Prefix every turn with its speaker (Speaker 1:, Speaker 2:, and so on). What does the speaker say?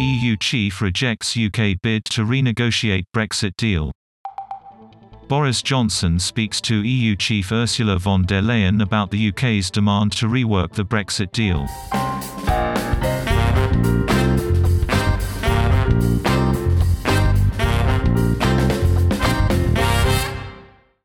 Speaker 1: EU chief rejects UK bid to renegotiate Brexit deal. Boris Johnson speaks to EU chief Ursula von der Leyen about the UK's demand to rework the Brexit deal.